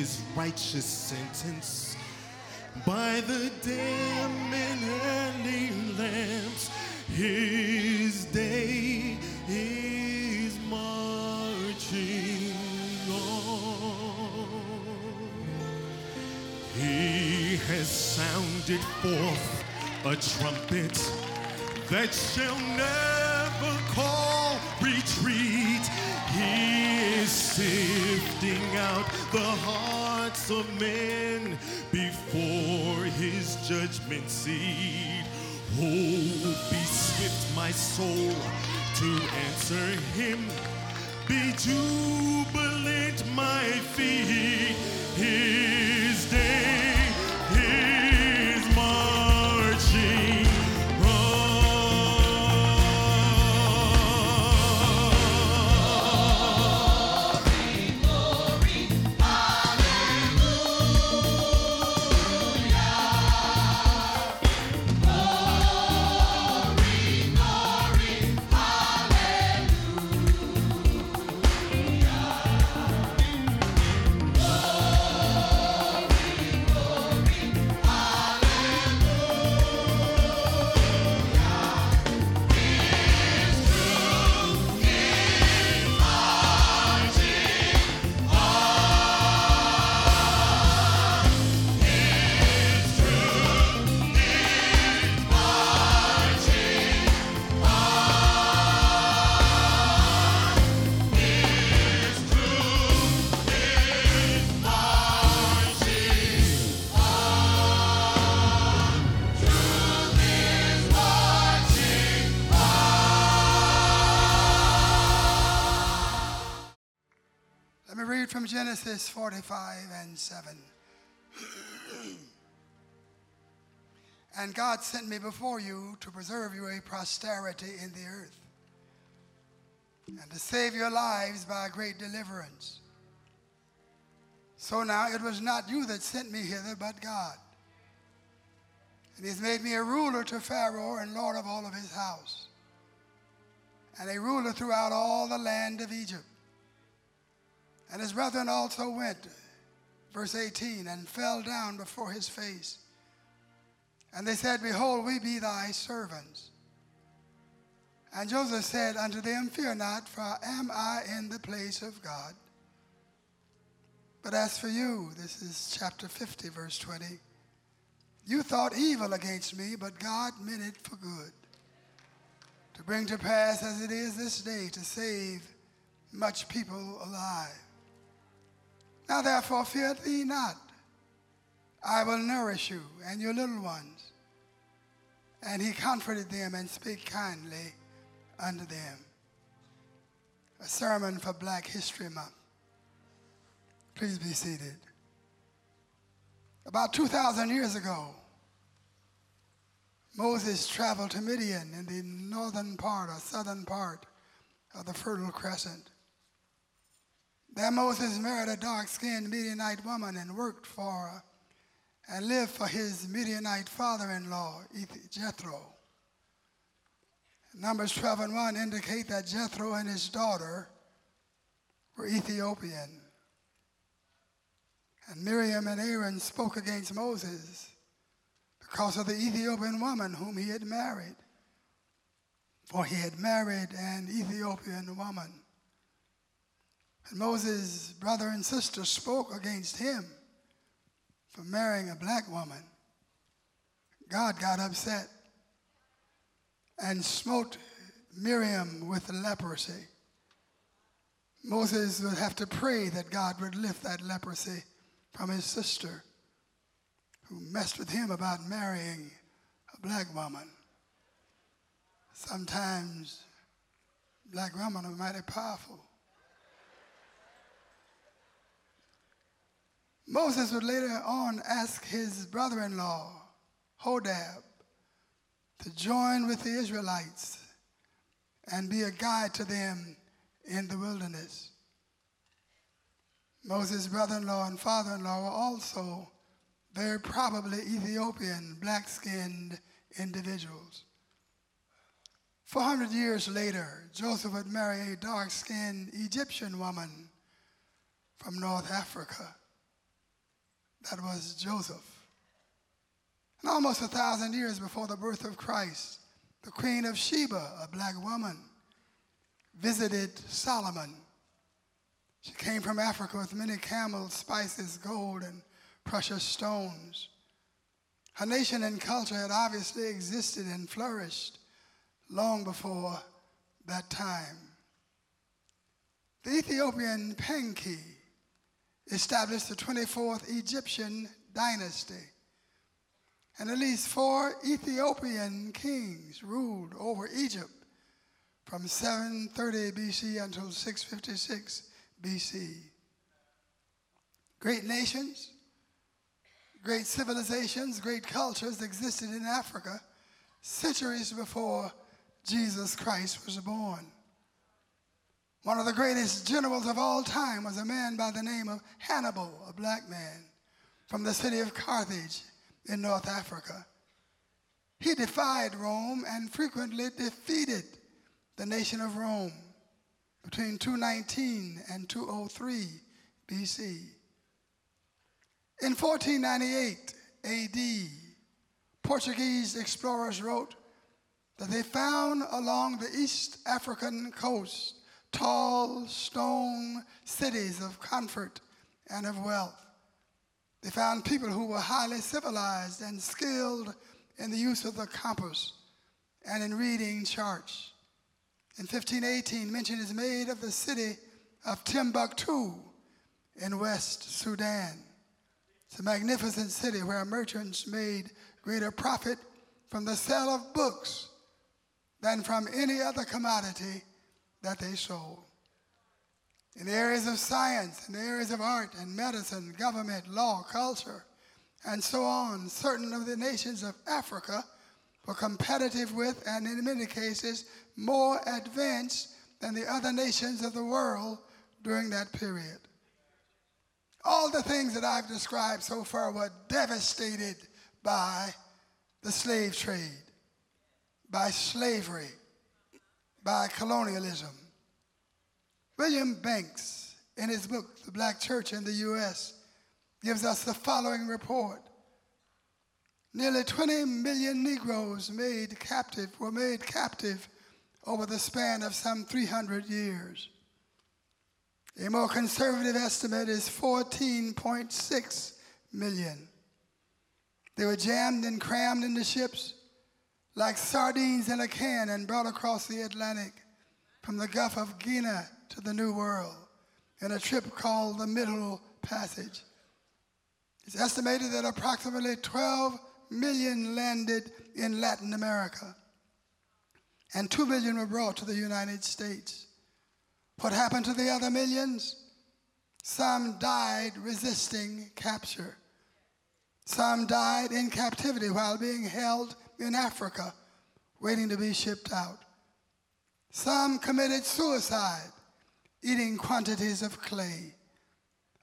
his righteous sentence by the dim and lamps. His day is marching on. He has sounded forth a trumpet that shall never call retreat. He is sifting out the hearts of men before his judgment seat. Oh, be swift, my soul, to answer him. Be jubilant, my feet. His day Genesis 45 and 7. and God sent me before you to preserve you a posterity in the earth, and to save your lives by a great deliverance. So now it was not you that sent me hither, but God. And he's made me a ruler to Pharaoh and lord of all of his house, and a ruler throughout all the land of Egypt. And his brethren also went, verse 18, and fell down before his face. And they said, Behold, we be thy servants. And Joseph said unto them, Fear not, for am I in the place of God? But as for you, this is chapter 50, verse 20, you thought evil against me, but God meant it for good, to bring to pass as it is this day, to save much people alive. Now therefore fear thee not. I will nourish you and your little ones. And he comforted them and spake kindly unto them. A sermon for Black History Month. Please be seated. About 2,000 years ago, Moses traveled to Midian in the northern part or southern part of the Fertile Crescent. There Moses married a dark-skinned Midianite woman and worked for her and lived for his Midianite father-in-law, Jethro. Numbers 12 and 1 indicate that Jethro and his daughter were Ethiopian. And Miriam and Aaron spoke against Moses because of the Ethiopian woman whom he had married. For he had married an Ethiopian woman. And Moses' brother and sister spoke against him for marrying a black woman. God got upset and smote Miriam with leprosy. Moses would have to pray that God would lift that leprosy from his sister who messed with him about marrying a black woman. Sometimes black women are mighty powerful. Moses would later on ask his brother in law, Hobab, to join with the Israelites and be a guide to them in the wilderness. Moses' brother in law and father in law were also very probably Ethiopian, black skinned individuals. 400 years later, Joseph would marry a dark skinned Egyptian woman from North Africa. That was Joseph. And almost a thousand years before the birth of Christ, the Queen of Sheba, a black woman, visited Solomon. She came from Africa with many camels, spices, gold, and precious stones. Her nation and culture had obviously existed and flourished long before that time. The Ethiopian Piankhi established the 24th Egyptian dynasty. And at least four Ethiopian kings ruled over Egypt from 730 BC until 656 BC. Great nations, great civilizations, great cultures existed in Africa centuries before Jesus Christ was born. One of the greatest generals of all time was a man by the name of Hannibal, a black man from the city of Carthage in North Africa. He defied Rome and frequently defeated the nation of Rome between 219 and 203 BC. In 1498 AD, Portuguese explorers wrote that they found along the East African coast tall stone cities of comfort and of wealth. They found people who were highly civilized and skilled in the use of the compass and in reading charts. In 1518, mention is made of the city of Timbuktu in West Sudan. It's a magnificent city where merchants made greater profit from the sale of books than from any other commodity that they sold. In the areas of science, in the areas of art and medicine, government, law, culture, and so on, certain of the nations of Africa were competitive with and in many cases more advanced than the other nations of the world during that period. All the things that I've described so far were devastated by the slave trade, by slavery, by colonialism. William Banks, in his book, The Black Church in the U.S., gives us the following report. Nearly 20 million Negroes made captive were made captive over the span of some 300 years. A more conservative estimate is 14.6 million. They were jammed and crammed into ships like sardines in a can and brought across the Atlantic from the Gulf of Guinea to the New World in a trip called the Middle Passage. It's estimated that approximately 12 million landed in Latin America and 2 million were brought to the United States. What happened to the other millions? Some died resisting capture. Some died in captivity while being held in Africa, waiting to be shipped out. Some committed suicide, eating quantities of clay.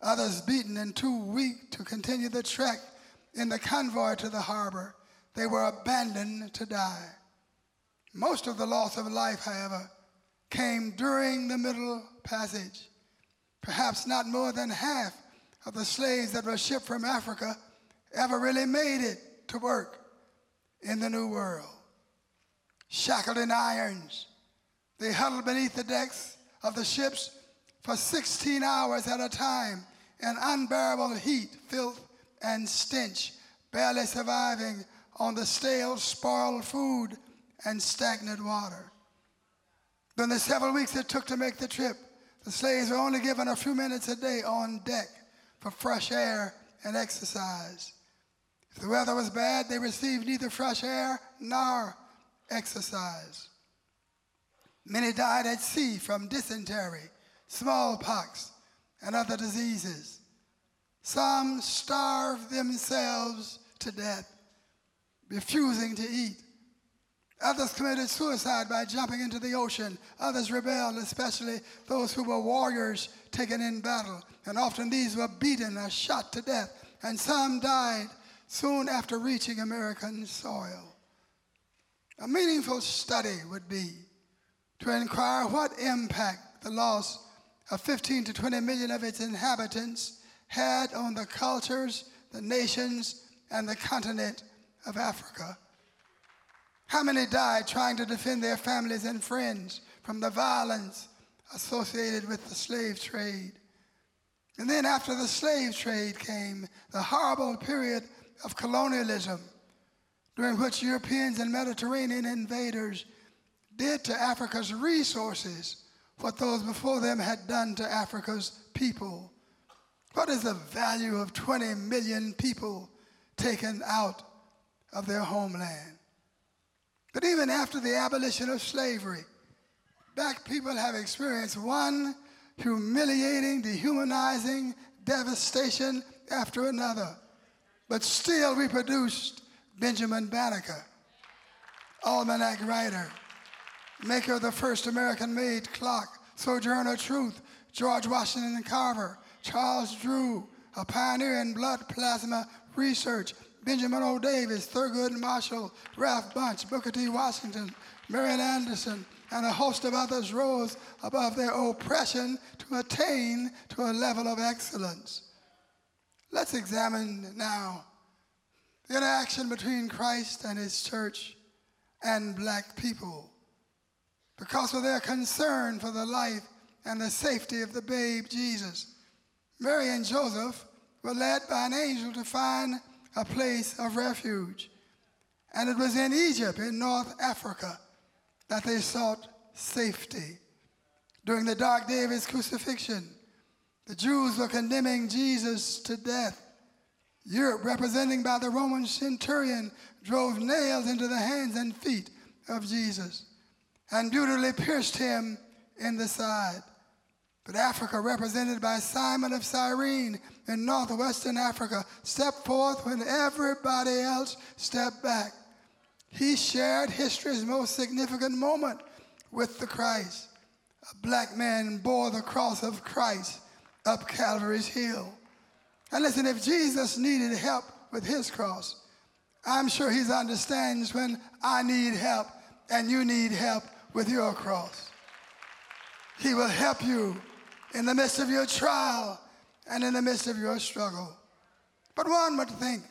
Others beaten and too weak to continue the trek in the convoy to the harbor. They were abandoned to die. Most of the loss of life, however, came during the Middle Passage. Perhaps not more than half of the slaves that were shipped from Africa ever really made it to work in the New World. Shackled in irons, they huddled beneath the decks of the ships for 16 hours at a time in unbearable heat, filth, and stench, barely surviving on the stale, spoiled food and stagnant water. During the several weeks it took to make the trip, the slaves were only given a few minutes a day on deck for fresh air and exercise. The weather was bad, they received neither fresh air nor exercise. Many died at sea from dysentery, smallpox, and other diseases. Some starved themselves to death, refusing to eat. Others committed suicide by jumping into the ocean. Others rebelled, especially those who were warriors taken in battle. And often these were beaten or shot to death. And some died soon after reaching American soil. A meaningful study would be to inquire what impact the loss of 15 to 20 million of its inhabitants had on the cultures, the nations, and the continent of Africa. How many died trying to defend their families and friends from the violence associated with the slave trade? And then, after the slave trade came the horrible period of colonialism, during which Europeans and Mediterranean invaders did to Africa's resources what those before them had done to Africa's people. What is the value of 20 million people taken out of their homeland? But even after the abolition of slavery, black people have experienced one humiliating, dehumanizing devastation after another, but still reproduced Benjamin Banneker, almanac writer, maker of the first American made clock, Sojourner Truth, George Washington Carver, Charles Drew, a pioneer in blood plasma research, Benjamin O. Davis, Thurgood Marshall, Ralph Bunche, Booker T. Washington, Marian Anderson, and a host of others rose above their oppression to attain to a level of excellence. Let's examine now the interaction between Christ and his church and black people. Because of their concern for the life and the safety of the babe Jesus, Mary and Joseph were led by an angel to find a place of refuge. And it was in Egypt, in North Africa, that they sought safety. During the dark day of his crucifixion, the Jews were condemning Jesus to death. Europe, representing by the Roman centurion, drove nails into the hands and feet of Jesus and brutally pierced him in the side. But Africa, represented by Simon of Cyrene in northwestern Africa, stepped forth when everybody else stepped back. He shared history's most significant moment with the Christ. A black man bore the cross of Christ up Calvary's hill. And listen, if Jesus needed help with his cross, I'm sure he understands when I need help and you need help with your cross. He will help you in the midst of your trial and in the midst of your struggle. But one would think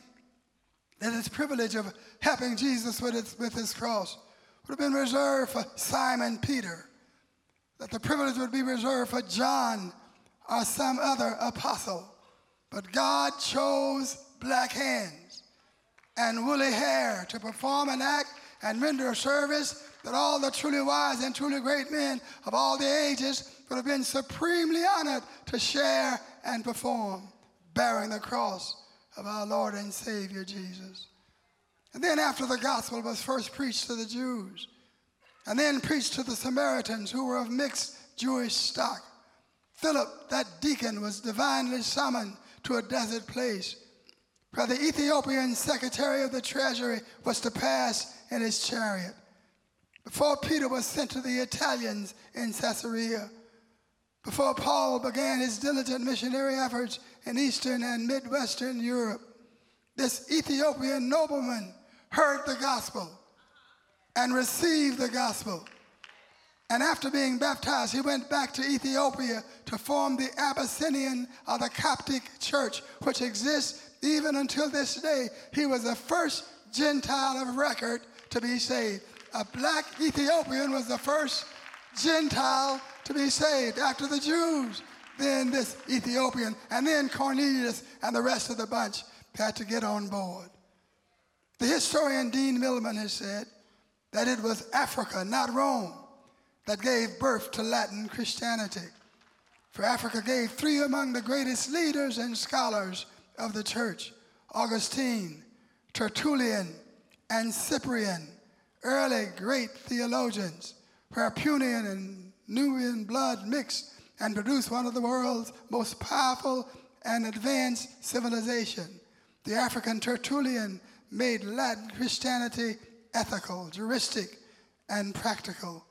that his privilege of helping Jesus with his, with his cross would have been reserved for Simon Peter, that the privilege would be reserved for John or some other apostle. But God chose black hands and woolly hair to perform an act and render a service that all the truly wise and truly great men of all the ages would have been supremely honored to share and perform, bearing the cross of our Lord and Savior Jesus. And then, after the gospel was first preached to the Jews, and then preached to the Samaritans who were of mixed Jewish stock, Philip, that deacon, was divinely summoned to a desert place where the Ethiopian secretary of the treasury was to pass in his chariot. Before Peter was sent to the Italians in Caesarea, before Paul began his diligent missionary efforts in Eastern and Midwestern Europe, this Ethiopian nobleman heard the gospel and received the gospel. And after being baptized, he went back to Ethiopia to form the Abyssinian or the Coptic church, which exists even until this day. He was the first Gentile of record to be saved. A black Ethiopian was the first Gentile to be saved after the Jews. Then this Ethiopian, and then Cornelius and the rest of the bunch had to get on board. The historian Dean Milman has said that it was Africa, not Rome, that gave birth to Latin Christianity. For Africa gave three among the greatest leaders and scholars of the church Augustine, Tertullian, and Cyprian, early great theologians, where Punian and Nubian blood mixed and produced one of the world's most powerful and advanced civilization. The African Tertullian made Latin Christianity ethical, juristic, and practical.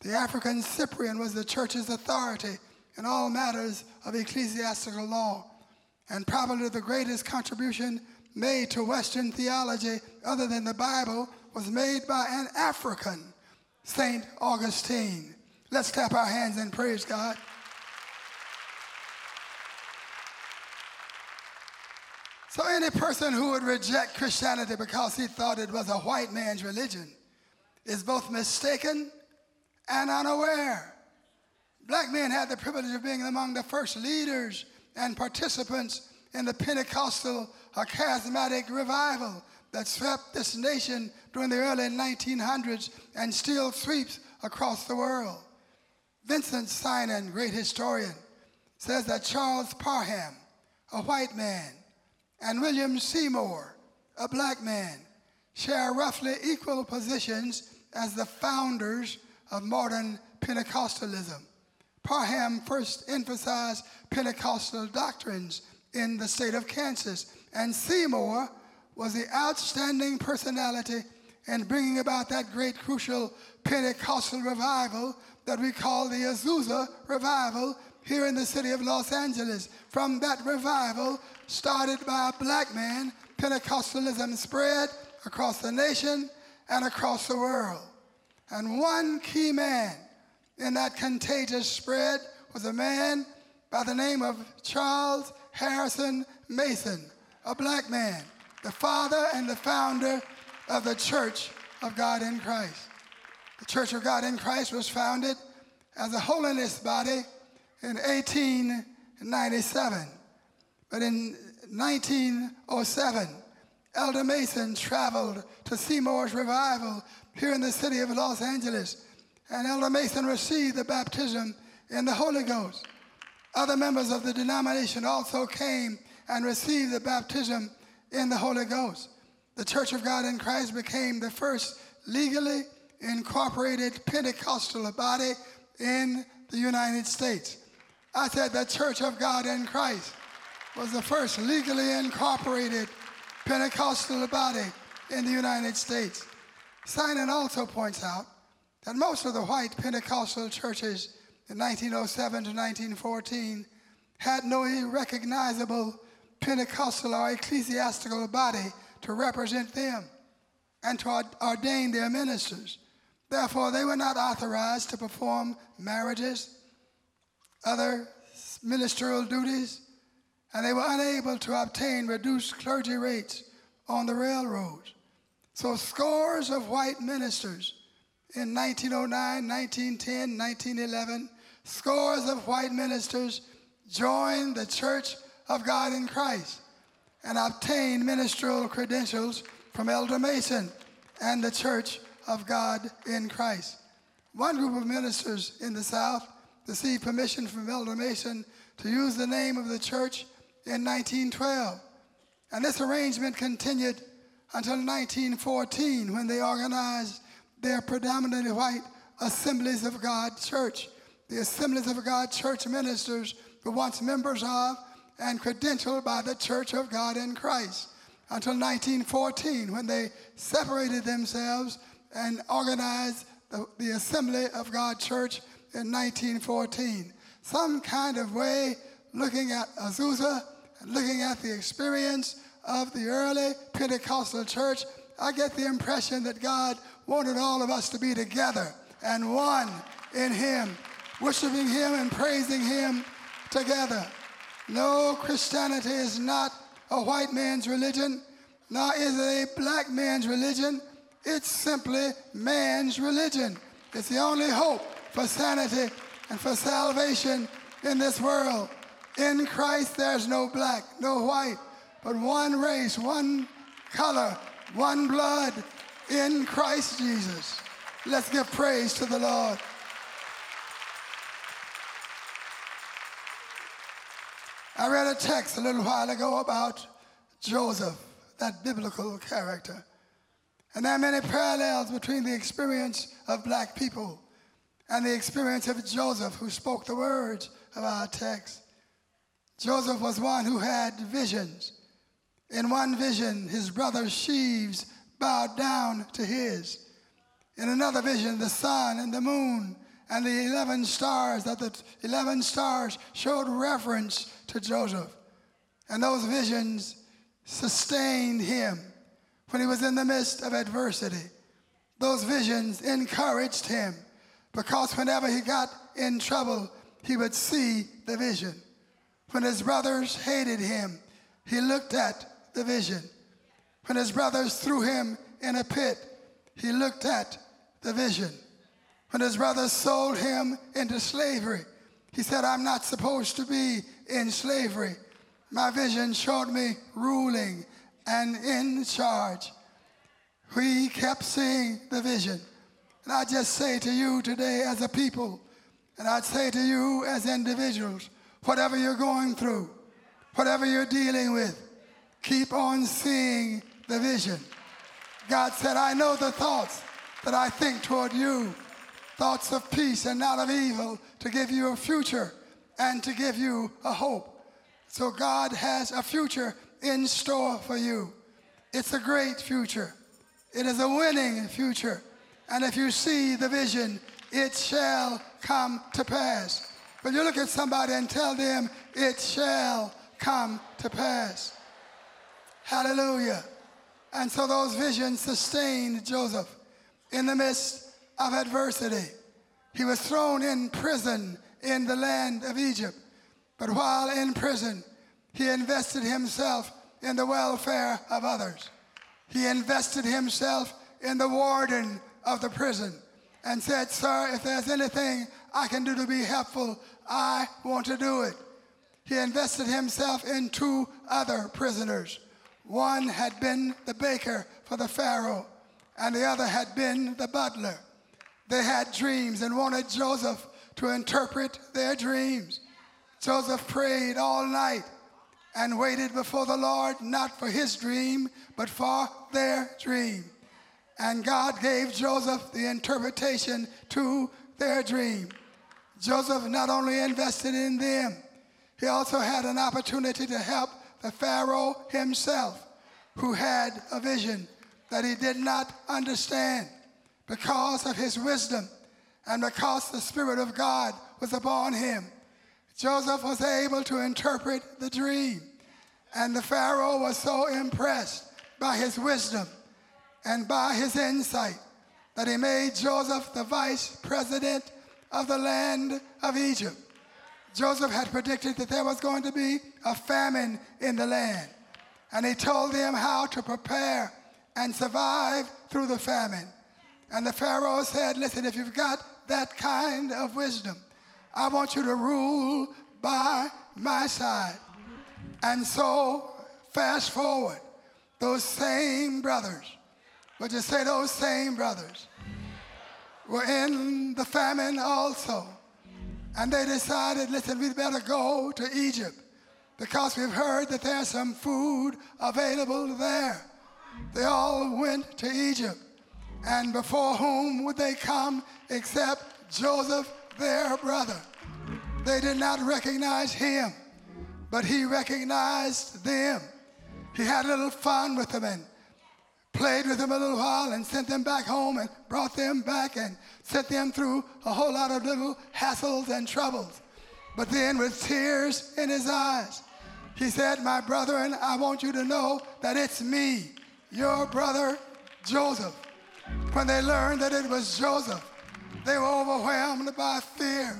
The African Cyprian was the church's authority in all matters of ecclesiastical law, and probably the greatest contribution made to Western theology, other than the Bible, was made by an African, St. Augustine. Let's clap our hands and praise God. So, any person who would reject Christianity because he thought it was a white man's religion is both mistaken and unaware. Black men had the privilege of being among the first leaders and participants in the Pentecostal or charismatic revival that swept this nation during the early 1900s and still sweeps across the world. Vinson Synan, great historian, says that Charles Parham, a white man, and William Seymour, a black man, share roughly equal positions as the founders of modern Pentecostalism. Parham first emphasized Pentecostal doctrines in the state of Kansas, and Seymour was the outstanding personality in bringing about that great crucial Pentecostal revival that we call the Azusa Revival here in the city of Los Angeles. From that revival, started by a black man, Pentecostalism spread across the nation and across the world. And one key man in that contagious spread was a man by the name of Charles Harrison Mason, a black man, the father and the founder of the Church of God in Christ. The Church of God in Christ was founded as a holiness body in 1897. But in 1907, Elder Mason traveled to Seymour's revival here in the city of Los Angeles, and Elder Mason received the baptism in the Holy Ghost. Other members of the denomination also came and received the baptism in the Holy Ghost. The Church of God in Christ became the first legally incorporated Pentecostal body in the United States. I said the Church of God in Christ was the first legally incorporated Pentecostal body in the United States. Synan also points out that most of the white Pentecostal churches in 1907 to 1914 had no recognizable Pentecostal or ecclesiastical body to represent them and to ordain their ministers. Therefore, they were not authorized to perform marriages, other ministerial duties, and they were unable to obtain reduced clergy rates on the railroads. So scores of white ministers in 1909, 1910, 1911, scores of white ministers joined the Church of God in Christ and obtained ministerial credentials from Elder Mason and the Church of God in Christ. One group of ministers in the South received permission from Elder Mason to use the name of the church in 1912. And this arrangement continued until 1914 when they organized their predominantly white Assemblies of God Church. The Assemblies of God Church ministers were once members of and credentialed by the Church of God in Christ until 1914 when they separated themselves and organized the, the Assembly of God Church in 1914. Some kind of way looking at Azusa looking at the experience of the early Pentecostal church, I get the impression that God wanted all of us to be together and one in Him, worshiping Him and praising Him together. No, Christianity is not a white man's religion, nor is it a black man's religion. It's simply man's religion. It's the only hope for sanity and for salvation in this world. In Christ, there's no black, no white, but one race, one color, one blood in Christ Jesus. Let's give praise to the Lord. I read a text a little while ago about Joseph, that biblical character. And there are many parallels between the experience of black people and the experience of Joseph, who spoke the words of our text. Joseph was one who had visions. In one vision, his brother Sheaves bowed down to his. In another vision, the sun and the moon and the 11 stars, that the 11 stars showed reverence to Joseph. And those visions sustained him when he was in the midst of adversity. Those visions encouraged him because whenever he got in trouble, he would see the vision. When his brothers hated him, he looked at the vision. When his brothers threw him in a pit, he looked at the vision. When his brothers sold him into slavery, he said, I'm not supposed to be in slavery. My vision showed me ruling and in charge. We kept seeing the vision. And I just say to you today as a people, and I'd say to you as individuals, whatever you're going through, whatever you're dealing with, keep on seeing the vision. God said, I know the thoughts that I think toward you, thoughts of peace and not of evil, to give you a future and to give you a hope. So God has a future in store for you. It's a great future. It is a winning future. And if you see the vision, it shall come to pass. But you look at somebody and tell them, it shall come to pass. Hallelujah. And so those visions sustained Joseph in the midst of adversity. He was thrown in prison in the land of Egypt. But while in prison, he invested himself in the welfare of others. He invested himself in the warden of the prison and said, Sir, if there's anything I can do to be helpful, I want to do it. He invested himself in two other prisoners. One had been the baker for the Pharaoh, and the other had been the butler. They had dreams and wanted Joseph to interpret their dreams. Joseph prayed all night and waited before the Lord, not for his dream, but for their dream. And God gave Joseph the interpretation to their dream. Joseph not only invested in them, he also had an opportunity to help the Pharaoh himself, who had a vision that he did not understand because of his wisdom and because the Spirit of God was upon him. Joseph was able to interpret the dream, and the Pharaoh was so impressed by his wisdom and by his insight that he made Joseph the vice president of the land of Egypt. Joseph had predicted that there was going to be a famine in the land, and he told them how to prepare and survive through the famine. And the Pharaoh said, Listen, if you've got that kind of wisdom, I want you to rule by my side. And so, fast forward, those same brothers, would you say those same brothers, were in the famine also. And they decided, listen, we'd better go to Egypt because we've heard that there's some food available there. They all went to Egypt. And before whom would they come except Joseph, their brother? They did not recognize him, but he recognized them. He had a little fun with them and played with them a little while and sent them back home and brought them back and sent them through a whole lot of little hassles and troubles. But then, with tears in his eyes, he said, My brethren, I want you to know that it's me, your brother Joseph. When they learned that it was Joseph, they were overwhelmed by fear,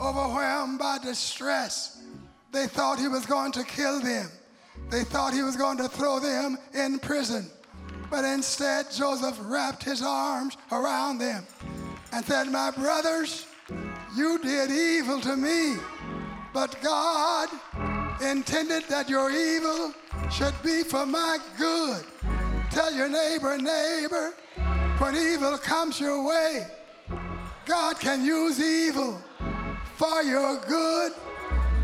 overwhelmed by distress. They thought he was going to kill them. They thought he was going to throw them in prison. But instead, Joseph wrapped his arms around them and said, My brothers, you did evil to me, but God intended that your evil should be for my good. Tell your neighbor, neighbor, when evil comes your way, God can use evil for your good.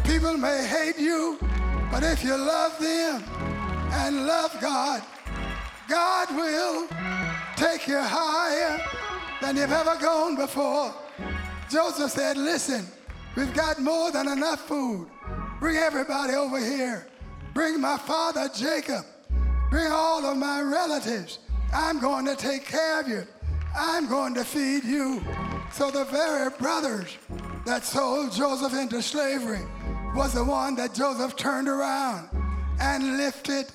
People may hate you, but if you love them and love God, God will take you higher than you've ever gone before. Joseph said, Listen, we've got more than enough food. Bring everybody over here. Bring my father Jacob. Bring all of my relatives. I'm going to take care of you. I'm going to feed you. So the very brothers that sold Joseph into slavery was the one that Joseph turned around and lifted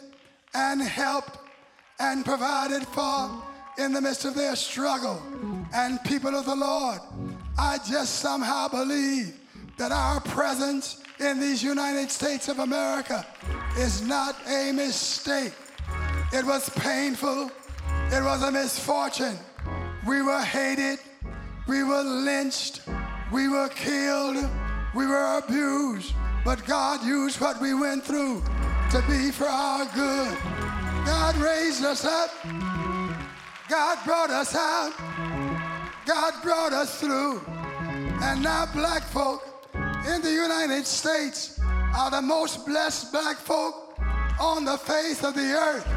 and helped and provided for in the midst of their struggle. And people of the Lord, I just somehow believe that our presence in these United States of America is not a mistake. It was painful. It was a misfortune. We were hated. We were lynched. We were killed. We were abused. But God used what we went through to be for our good. God raised us up. God brought us out. God brought us through. And now black folk in the United States are the most blessed black folk on the face of the earth.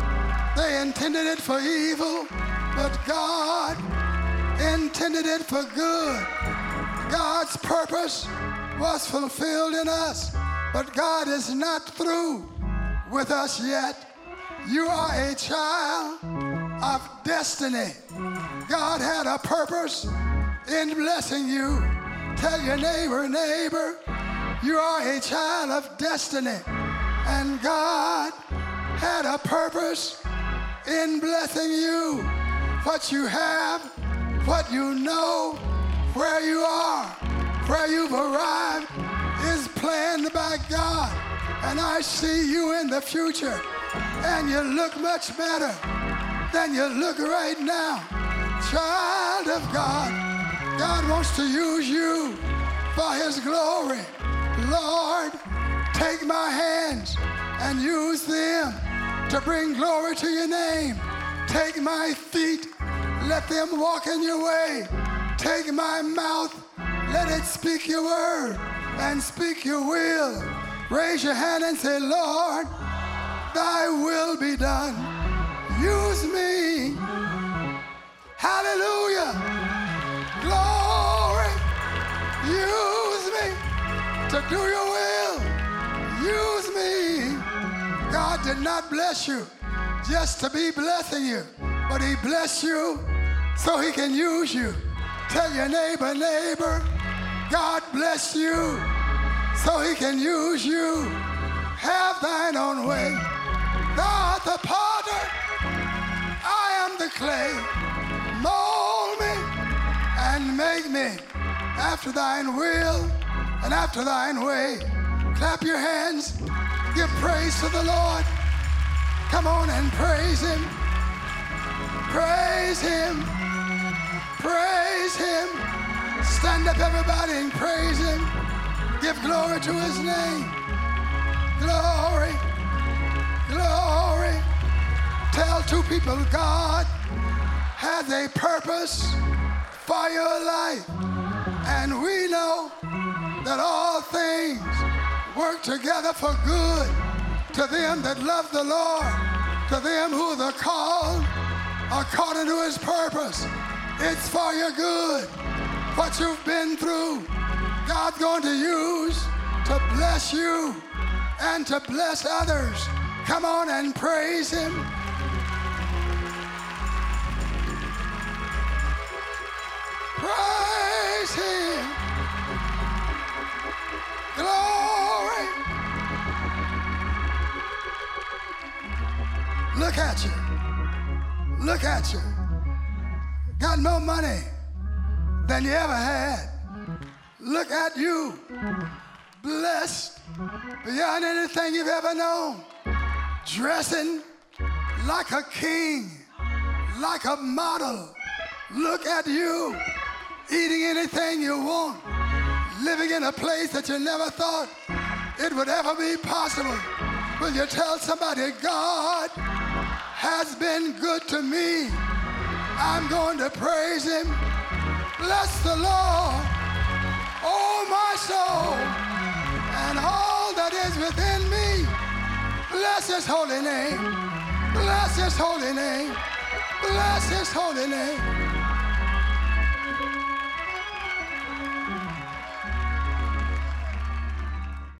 They intended it for evil, but God intended it for good. God's purpose was fulfilled in us, but God is not through with us yet. You are a child of destiny. God had a purpose in blessing you. Tell your neighbor, neighbor, you are a child of destiny. And God had a purpose in blessing you. What you have, what you know, where you are, where you've arrived is planned by God. And I see you in the future. And you look much better than you look right now. Child of God, God wants to use you for his glory. Lord, take my hands and use them to bring glory to your name. Take my feet, let them walk in your way. Take my mouth, let it speak your word and speak your will. Raise your hand and say, Lord, thy will be done. Use me. Hallelujah. Glory. Use me to do your will. Use me. God did not bless you just to be blessing you, but he blessed you so he can use you. Tell your neighbor, neighbor, God bless you so he can use you. Have thine own way. Art the potter, I am the clay. Mold me and make me after thine will and after thine way. Clap your hands, give praise to the Lord. Come on and praise him. Praise him. Praise him. Stand up, everybody, and praise him. Give glory to his name. Glory. Glory. Tell two people God has a purpose for your life. And we know that all things work together for good to them that love the Lord, to them who are called according to his purpose. It's for your good. What you've been through, God's going to use to bless you and to bless others. Come on and praise him. Praise him. Glory. Look at you. Look at you. Got more money than you ever had. Look at you. Blessed beyond anything you've ever known. Dressing like a king, like a model. Look at you. Eating anything you want. Living in a place that you never thought it would ever be possible. Will you tell somebody, God has been good to me? I'm going to praise him. Bless the Lord, oh my soul, and all that is within. Bless his holy name. Bless his holy name. Bless his holy name.